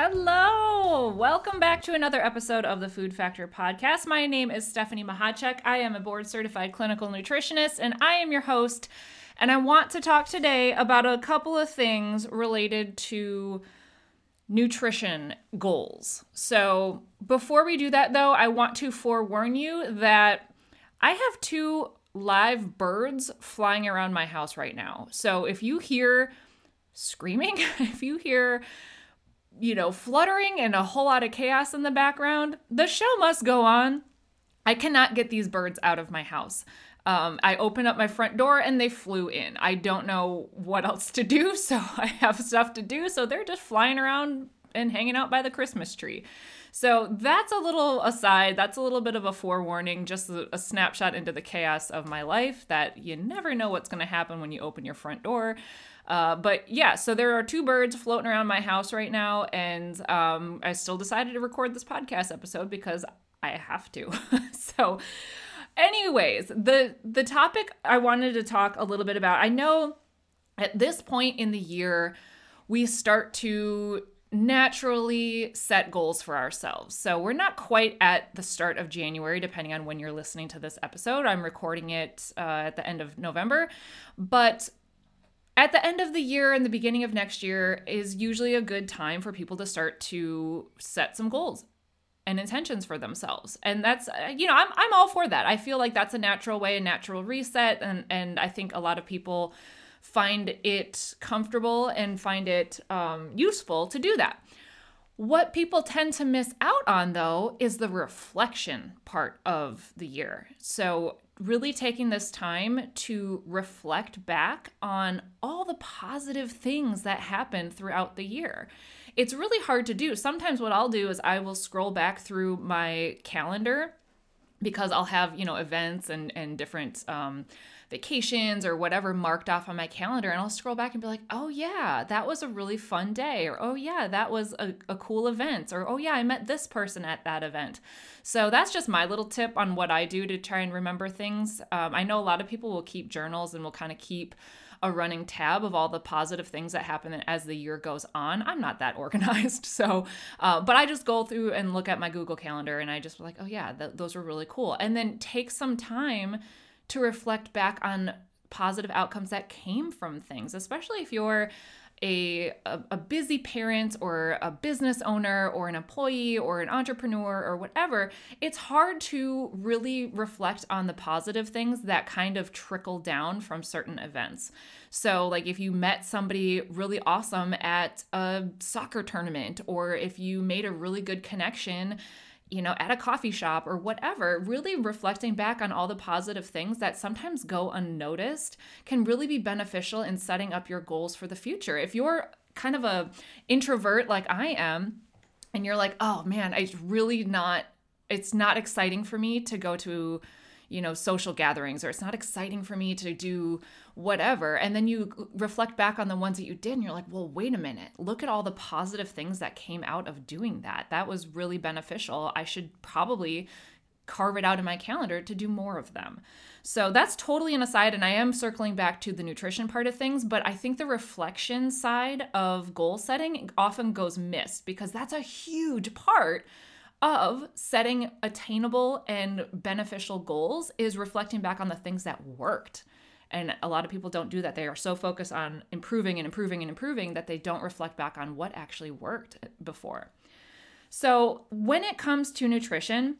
Hello! Welcome back to another episode of the Food Factor podcast. My name is Stephanie Mahacek. I am a board certified clinical nutritionist and I am your host. And I want to talk today about a couple of things related to nutrition goals. So, before we do that though, I want to forewarn you that I have two live birds flying around my house right now. So, if you hear screaming, if you hear you know, fluttering and a whole lot of chaos in the background, the show must go on. I cannot get these birds out of my house. Um, I opened up my front door and they flew in. I don't know what else to do, so I have stuff to do. So they're just flying around and hanging out by the Christmas tree. So that's a little aside. That's a little bit of a forewarning, just a, a snapshot into the chaos of my life that you never know what's going to happen when you open your front door. Uh, but yeah, so there are two birds floating around my house right now, and um, I still decided to record this podcast episode because I have to. so, anyways, the the topic I wanted to talk a little bit about. I know at this point in the year, we start to naturally set goals for ourselves. So we're not quite at the start of January, depending on when you're listening to this episode. I'm recording it uh, at the end of November, but at the end of the year and the beginning of next year is usually a good time for people to start to set some goals and intentions for themselves. And that's you know, I'm I'm all for that. I feel like that's a natural way, a natural reset and and I think a lot of people find it comfortable and find it um, useful to do that. What people tend to miss out on, though, is the reflection part of the year. So, really taking this time to reflect back on all the positive things that happened throughout the year. It's really hard to do. Sometimes, what I'll do is I will scroll back through my calendar because I'll have, you know, events and, and different, um, vacations or whatever marked off on my calendar and I'll scroll back and be like, oh yeah, that was a really fun day. Or oh yeah, that was a, a cool event. Or oh yeah, I met this person at that event. So that's just my little tip on what I do to try and remember things. Um, I know a lot of people will keep journals and will kind of keep a running tab of all the positive things that happen as the year goes on. I'm not that organized, so uh, but I just go through and look at my Google Calendar and I just like, oh yeah, th- those were really cool, and then take some time to reflect back on positive outcomes that came from things, especially if you're a, a, a, busy parent or a business owner or an employee or an entrepreneur or whatever, it's hard to really reflect on the positive things that kind of trickle down from certain events. So, like if you met somebody really awesome at a soccer tournament, or if you made a really good connection you know, at a coffee shop or whatever, really reflecting back on all the positive things that sometimes go unnoticed can really be beneficial in setting up your goals for the future. If you're kind of a introvert like I am and you're like, "Oh man, it's really not it's not exciting for me to go to you know social gatherings or it's not exciting for me to do whatever. And then you reflect back on the ones that you did and you're like well wait a minute. Look at all the positive things that came out of doing that. That was really beneficial. I should probably carve it out in my calendar to do more of them. So that's totally an aside and i am circling back to the nutrition part of things but i think the reflection side of goal setting often goes missed because that's a huge part of setting attainable and beneficial goals is reflecting back on the things that worked. And a lot of people don't do that. They are so focused on improving and improving and improving that they don't reflect back on what actually worked before. So, when it comes to nutrition,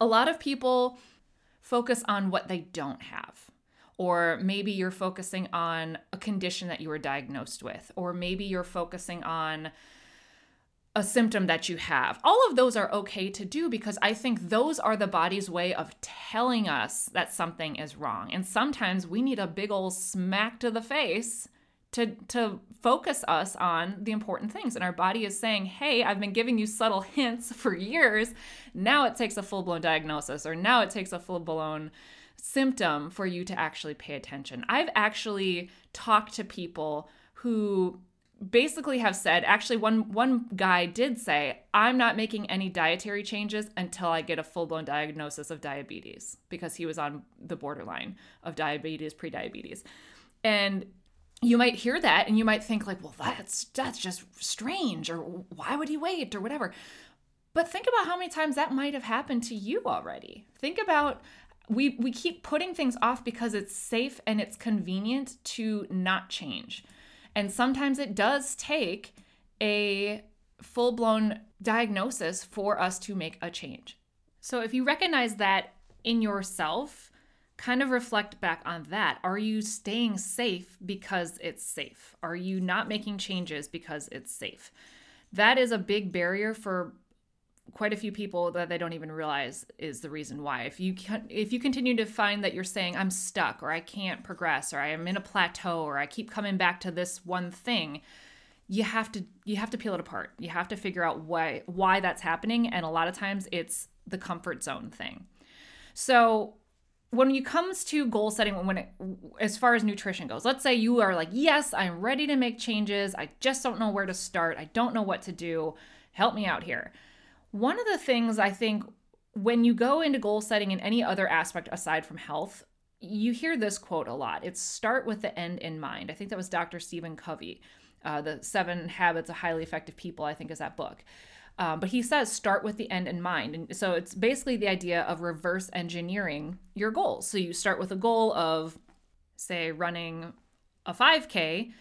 a lot of people focus on what they don't have. Or maybe you're focusing on a condition that you were diagnosed with, or maybe you're focusing on a symptom that you have. All of those are okay to do because I think those are the body's way of telling us that something is wrong. And sometimes we need a big old smack to the face to to focus us on the important things and our body is saying hey i've been giving you subtle hints for years now it takes a full-blown diagnosis or now it takes a full-blown symptom for you to actually pay attention i've actually talked to people who basically have said actually one one guy did say i'm not making any dietary changes until i get a full-blown diagnosis of diabetes because he was on the borderline of diabetes pre-diabetes. And you might hear that and you might think like well that's that's just strange or why would he wait? or whatever. But think about how many times that might have happened to you already. Think about we we keep putting things off because it's safe and it's convenient to not change and sometimes it does take a full-blown diagnosis for us to make a change so if you recognize that in yourself kind of reflect back on that. Are you staying safe because it's safe? Are you not making changes because it's safe? That is a big barrier for quite a few people that they don't even realize is the reason why. If you can, if you continue to find that you're saying I'm stuck or I can't progress or I am in a plateau or I keep coming back to this one thing, you have to you have to peel it apart. You have to figure out why why that's happening and a lot of times it's the comfort zone thing. So, when it comes to goal setting when it as far as nutrition goes let's say you are like yes i'm ready to make changes i just don't know where to start i don't know what to do help me out here one of the things i think when you go into goal setting in any other aspect aside from health you hear this quote a lot it's start with the end in mind i think that was dr stephen covey uh, the seven habits of highly effective people i think is that book um, but he says start with the end in mind. And so it's basically the idea of reverse engineering your goals. So you start with a goal of, say, running a 5K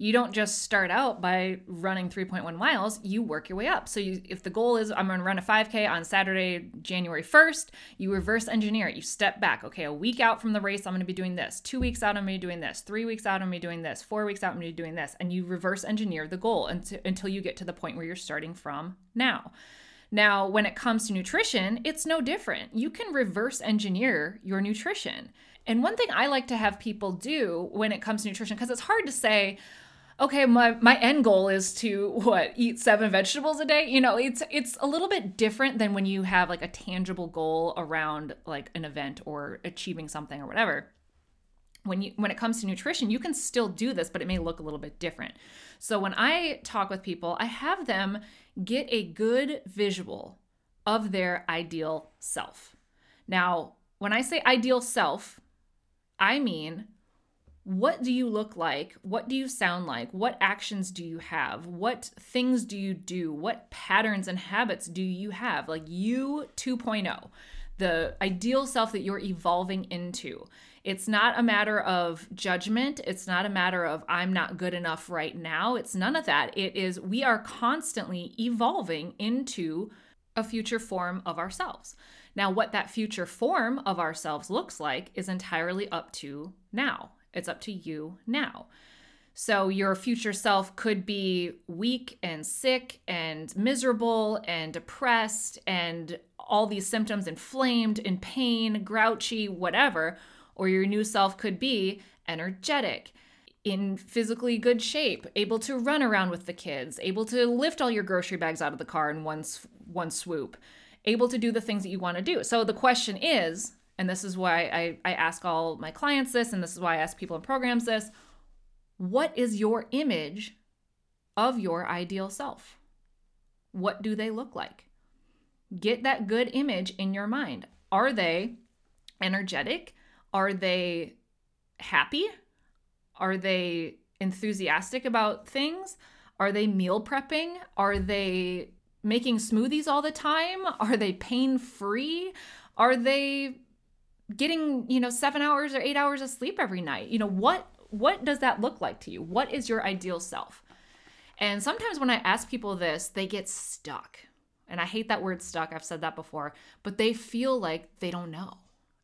you don't just start out by running 3.1 miles you work your way up. So you, if the goal is i'm going to run a 5k on saturday january 1st you hmm. reverse engineer it you step back. Okay a week out from the race i'm going to be doing this. Two weeks out i'm going to be doing this. Three weeks out i'm going to be doing this. Four weeks out i'm going to be doing this. And you reverse engineer the goal until, until you get to the point where you're starting from now. Now when it comes to nutrition it's no different. You can reverse engineer your nutrition. And one thing I like to have people do when it comes to nutrition, because it's hard to say, okay my my end goal is to what eat seven vegetables a day? You know it's it's a little bit different than when you have like a tangible goal around like an event or achieving something or whatever. When you when it comes to nutrition you can still do this but it may look a little bit different. So when i talk with people i have them get a good visual of their ideal self. Now when i say ideal self i mean what do you look like? What do you sound like? What actions do you have? What things do you do? What patterns and habits do you have? Like you 2.0, the ideal self that you're evolving into. It's not a matter of judgment. It's not a matter of I'm not good enough right now. It's none of that. It is we are constantly evolving into a future form of ourselves. Now, what that future form of ourselves looks like is entirely up to now it's up to you now. So your future self could be weak and sick and miserable and depressed and all these symptoms inflamed, in pain, grouchy, whatever. Or your new self could be energetic, in physically good shape, able to run around with the kids, able to lift all your grocery bags out of the car in one one swoop, able to do the things that you want to do. So the question is, and this is why I, I ask all my clients this, and this is why I ask people in programs this what is your image of your ideal self? What do they look like? Get that good image in your mind. Are they energetic? Are they happy? Are they enthusiastic about things? Are they meal prepping? Are they making smoothies all the time? Are they pain free? Are they getting you know seven hours or eight hours of sleep every night. You know what what does that look like to you? What is your ideal self? And sometimes when i ask people this they get stuck. And i hate that word stuck. I've said that before. But they feel like they don't know.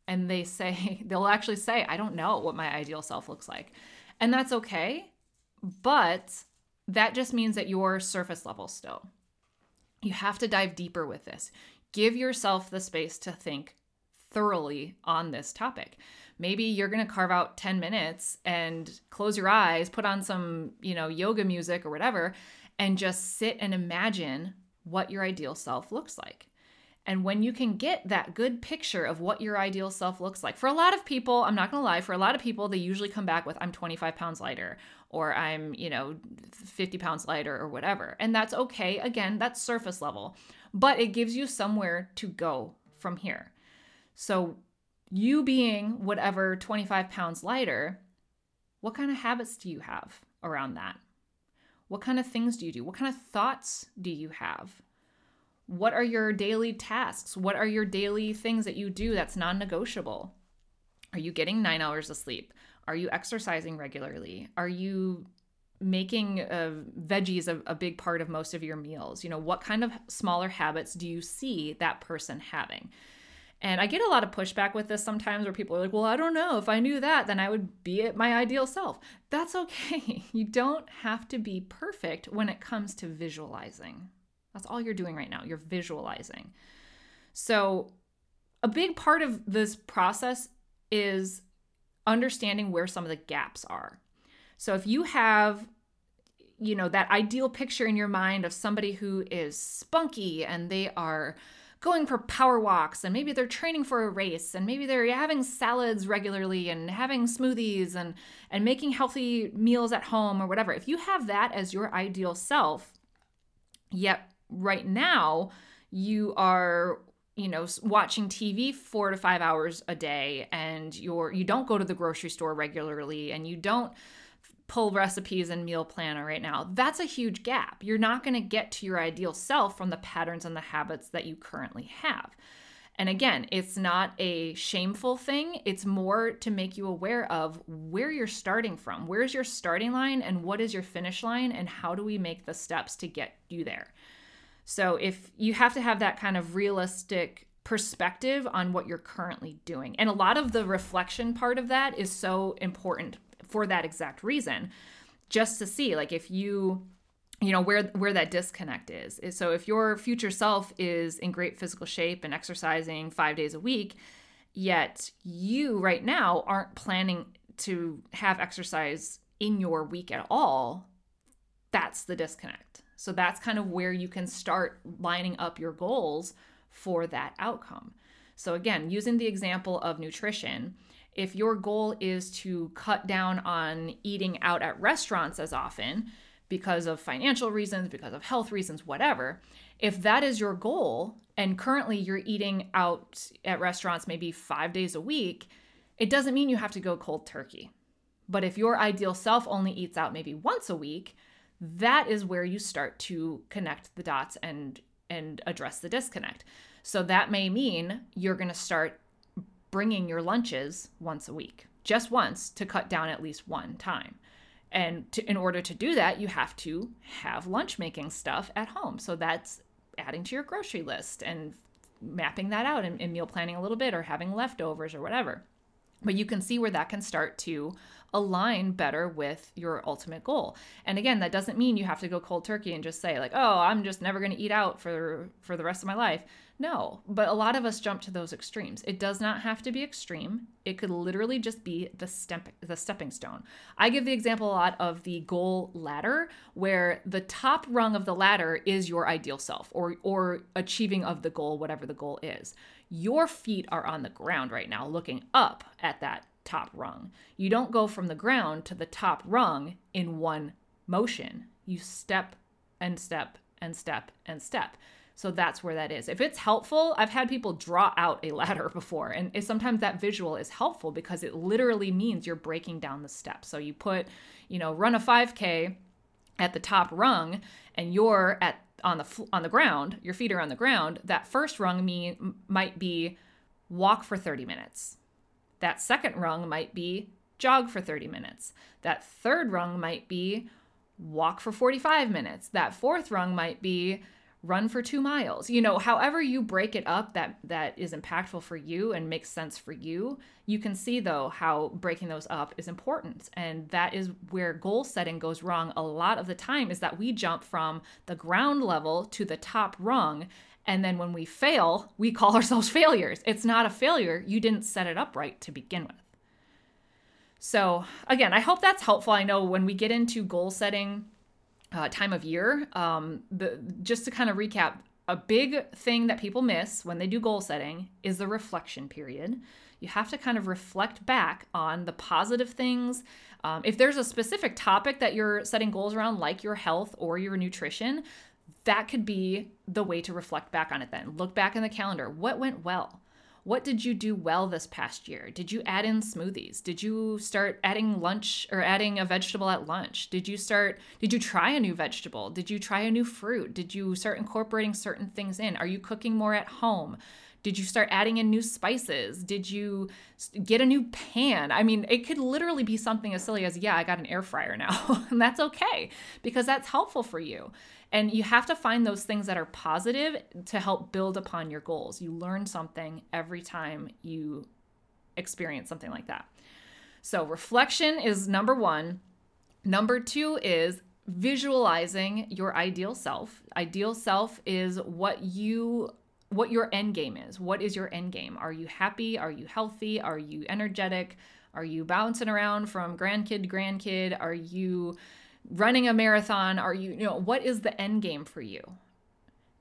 And they say they'll actually say i don't know what my ideal self looks like. And that's okay. But that just means that you're surface level still. You have to dive deeper with this. Give yourself the space to think thoroughly on this topic. Maybe you're going to carve out 10 minutes and close your eyes, put on some, you know, yoga music or whatever, and just sit and imagine what your ideal self looks like. And when you can get that good picture of what your ideal self looks like, for a lot of people, I'm not gonna lie, for a lot of people, they usually come back with, I'm 25 pounds lighter, or I'm, you know, 50 pounds lighter, or whatever. And that's okay. Again, that's surface level, but it gives you somewhere to go from here. So, you being whatever 25 pounds lighter, what kind of habits do you have around that? What kind of things do you do? What kind of thoughts do you have? What are your daily tasks? What are your daily things that you do that's non negotiable? Are you getting nine hours of sleep? Are you exercising regularly? Are you making uh, veggies a, a big part of most of your meals? You know, what kind of smaller habits do you see that person having? And I get a lot of pushback with this sometimes where people are like, well, I don't know. If I knew that, then I would be my ideal self. That's okay. You don't have to be perfect when it comes to visualizing. That's all you're doing right now. You're visualizing. So, a big part of this process is understanding where some of the gaps are. So, if you have you know that ideal picture in your mind of somebody who is spunky and they are going for power walks and maybe they're training for a race and maybe they're having salads regularly and having smoothies and and making healthy meals at home or whatever. If you have that as your ideal self yet right now you are you know watching tv 4 to 5 hours a day and you're you don't go to the grocery store regularly and you don't pull recipes and meal planner right now that's a huge gap you're not going to get to your ideal self from the patterns and the habits that you currently have and again, it's not a shameful thing. It's more to make you aware of where you're starting from. Where's your starting line and what is your finish line and how do we make the steps to get you there? So if you have to have that kind of realistic perspective on what you're currently doing. And a lot of the reflection part of that is so important for that exact reason. Just to see like if you you know where where that disconnect is. So if your future self is in great physical shape and exercising 5 days a week, yet you right now aren't planning to have exercise in your week at all, that's the disconnect. So that's kind of where you can start lining up your goals for that outcome. So, again, using the example of nutrition, if your goal is to cut down on eating out at restaurants as often because of financial reasons, because of health reasons, whatever, if that is your goal and currently you're eating out at restaurants maybe five days a week, it doesn't mean you have to go cold turkey. But if your ideal self only eats out maybe once a week, that is where you start to connect the dots and and address the disconnect. So that may mean you're going to start bringing your lunches once a week, just once to cut down at least one time. And to, in order to do that, you have to have lunch making stuff at home. So that's adding to your grocery list and mapping that out and, and meal planning a little bit or having leftovers or whatever. But you can see where that can start to align better with your ultimate goal. And again, that doesn't mean you have to go cold turkey and just say like, "Oh, I'm just never going to eat out for for the rest of my life." No, but a lot of us jump to those extremes. It does not have to be extreme. It could literally just be the step the stepping stone. I give the example a lot of the goal ladder where the top rung of the ladder is your ideal self or or achieving of the goal whatever the goal is. Your feet are on the ground right now looking up at that top rung. You don't go from the ground to the top rung in one motion. You step and step and step and step. So that's where that is. If it's helpful, I've had people draw out a ladder before, and sometimes that visual is helpful because it literally means you're breaking down the steps. So you put, you know, run a 5K at the top rung, and you're at on the on the ground. Your feet are on the ground. That first rung mean might be walk for 30 minutes. That second rung might be jog for 30 minutes. That third rung might be walk for 45 minutes. That fourth rung might be run for 2 miles. You know, however you break it up that that is impactful for you and makes sense for you, you can see though how breaking those up is important. And that is where goal setting goes wrong a lot of the time is that we jump from the ground level to the top rung And then when we fail, we call ourselves failures. It's not a failure. You didn't set it up right to begin with. So, again, I hope that's helpful. I know when we get into goal setting uh, time of year, um, the, just to kind of recap, a big thing that people miss when they do goal setting is the reflection period. You have to kind of reflect back on the positive things. Um, if there's a specific topic that you're setting goals around, like your health or your nutrition, that could be the way to reflect back on it then. Look back in the calendar. What went well? What did you do well this past year? Did you add in smoothies? Did you start adding lunch or adding a vegetable at lunch? Did you start did you try a new vegetable? Did you try a new fruit? Did you start incorporating certain things in? Are you cooking more at home? Did you start adding in new spices? Did you get a new pan? I mean, it could literally be something as silly as, yeah, I got an air fryer now. and that's okay because that's helpful for you. And you have to find those things that are positive to help build upon your goals. You learn something every time you experience something like that. So, reflection is number one. Number two is visualizing your ideal self. Ideal self is what you what your end game is. What is your end game? Are you happy? Are you healthy? Are you energetic? Are you bouncing around from grandkid to grandkid? Are you running a marathon are you you know what is the end game for you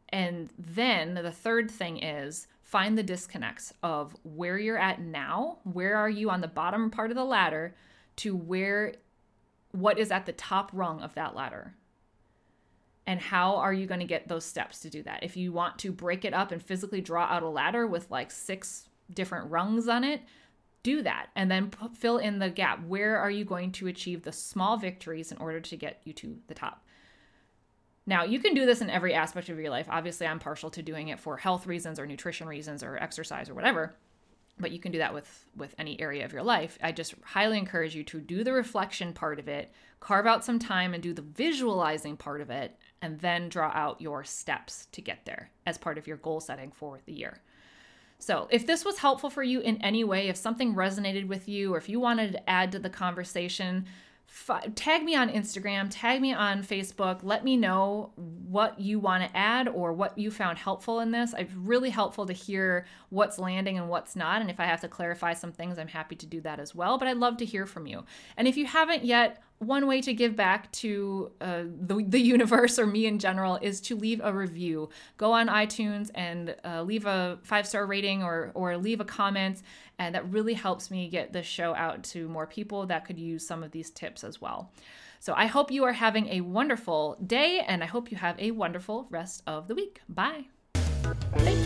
and then the third thing is find the disconnects of where you're at now where are you on the bottom part of the ladder to where what is at the top rung of that ladder and how are you going to get those steps to do that if you want to break it up and physically draw out a ladder with like six different rungs on it do that and then p- fill in the gap. Where are you going to achieve the small victories in order to get you to the top? Now, you can do this in every aspect of your life. Obviously, I'm partial to doing it for health reasons or nutrition reasons or exercise or whatever, but you can do that with with any area of your life. I just highly encourage you to do the reflection part of it, carve out some time and do the visualizing part of it, and then draw out your steps to get there as part of your goal setting for the year. So, if this was helpful for you in any way, if something resonated with you, or if you wanted to add to the conversation, tag me on Instagram, tag me on Facebook. Let me know what you want to add or what you found helpful in this. It's really helpful to hear what's landing and what's not. And if I have to clarify some things, I'm happy to do that as well. But I'd love to hear from you. And if you haven't yet, one way to give back to uh, the, the universe or me in general is to leave a review. Go on iTunes and uh, leave a five star rating or, or leave a comment. And that really helps me get the show out to more people that could use some of these tips as well. So I hope you are having a wonderful day and I hope you have a wonderful rest of the week. Bye. Thank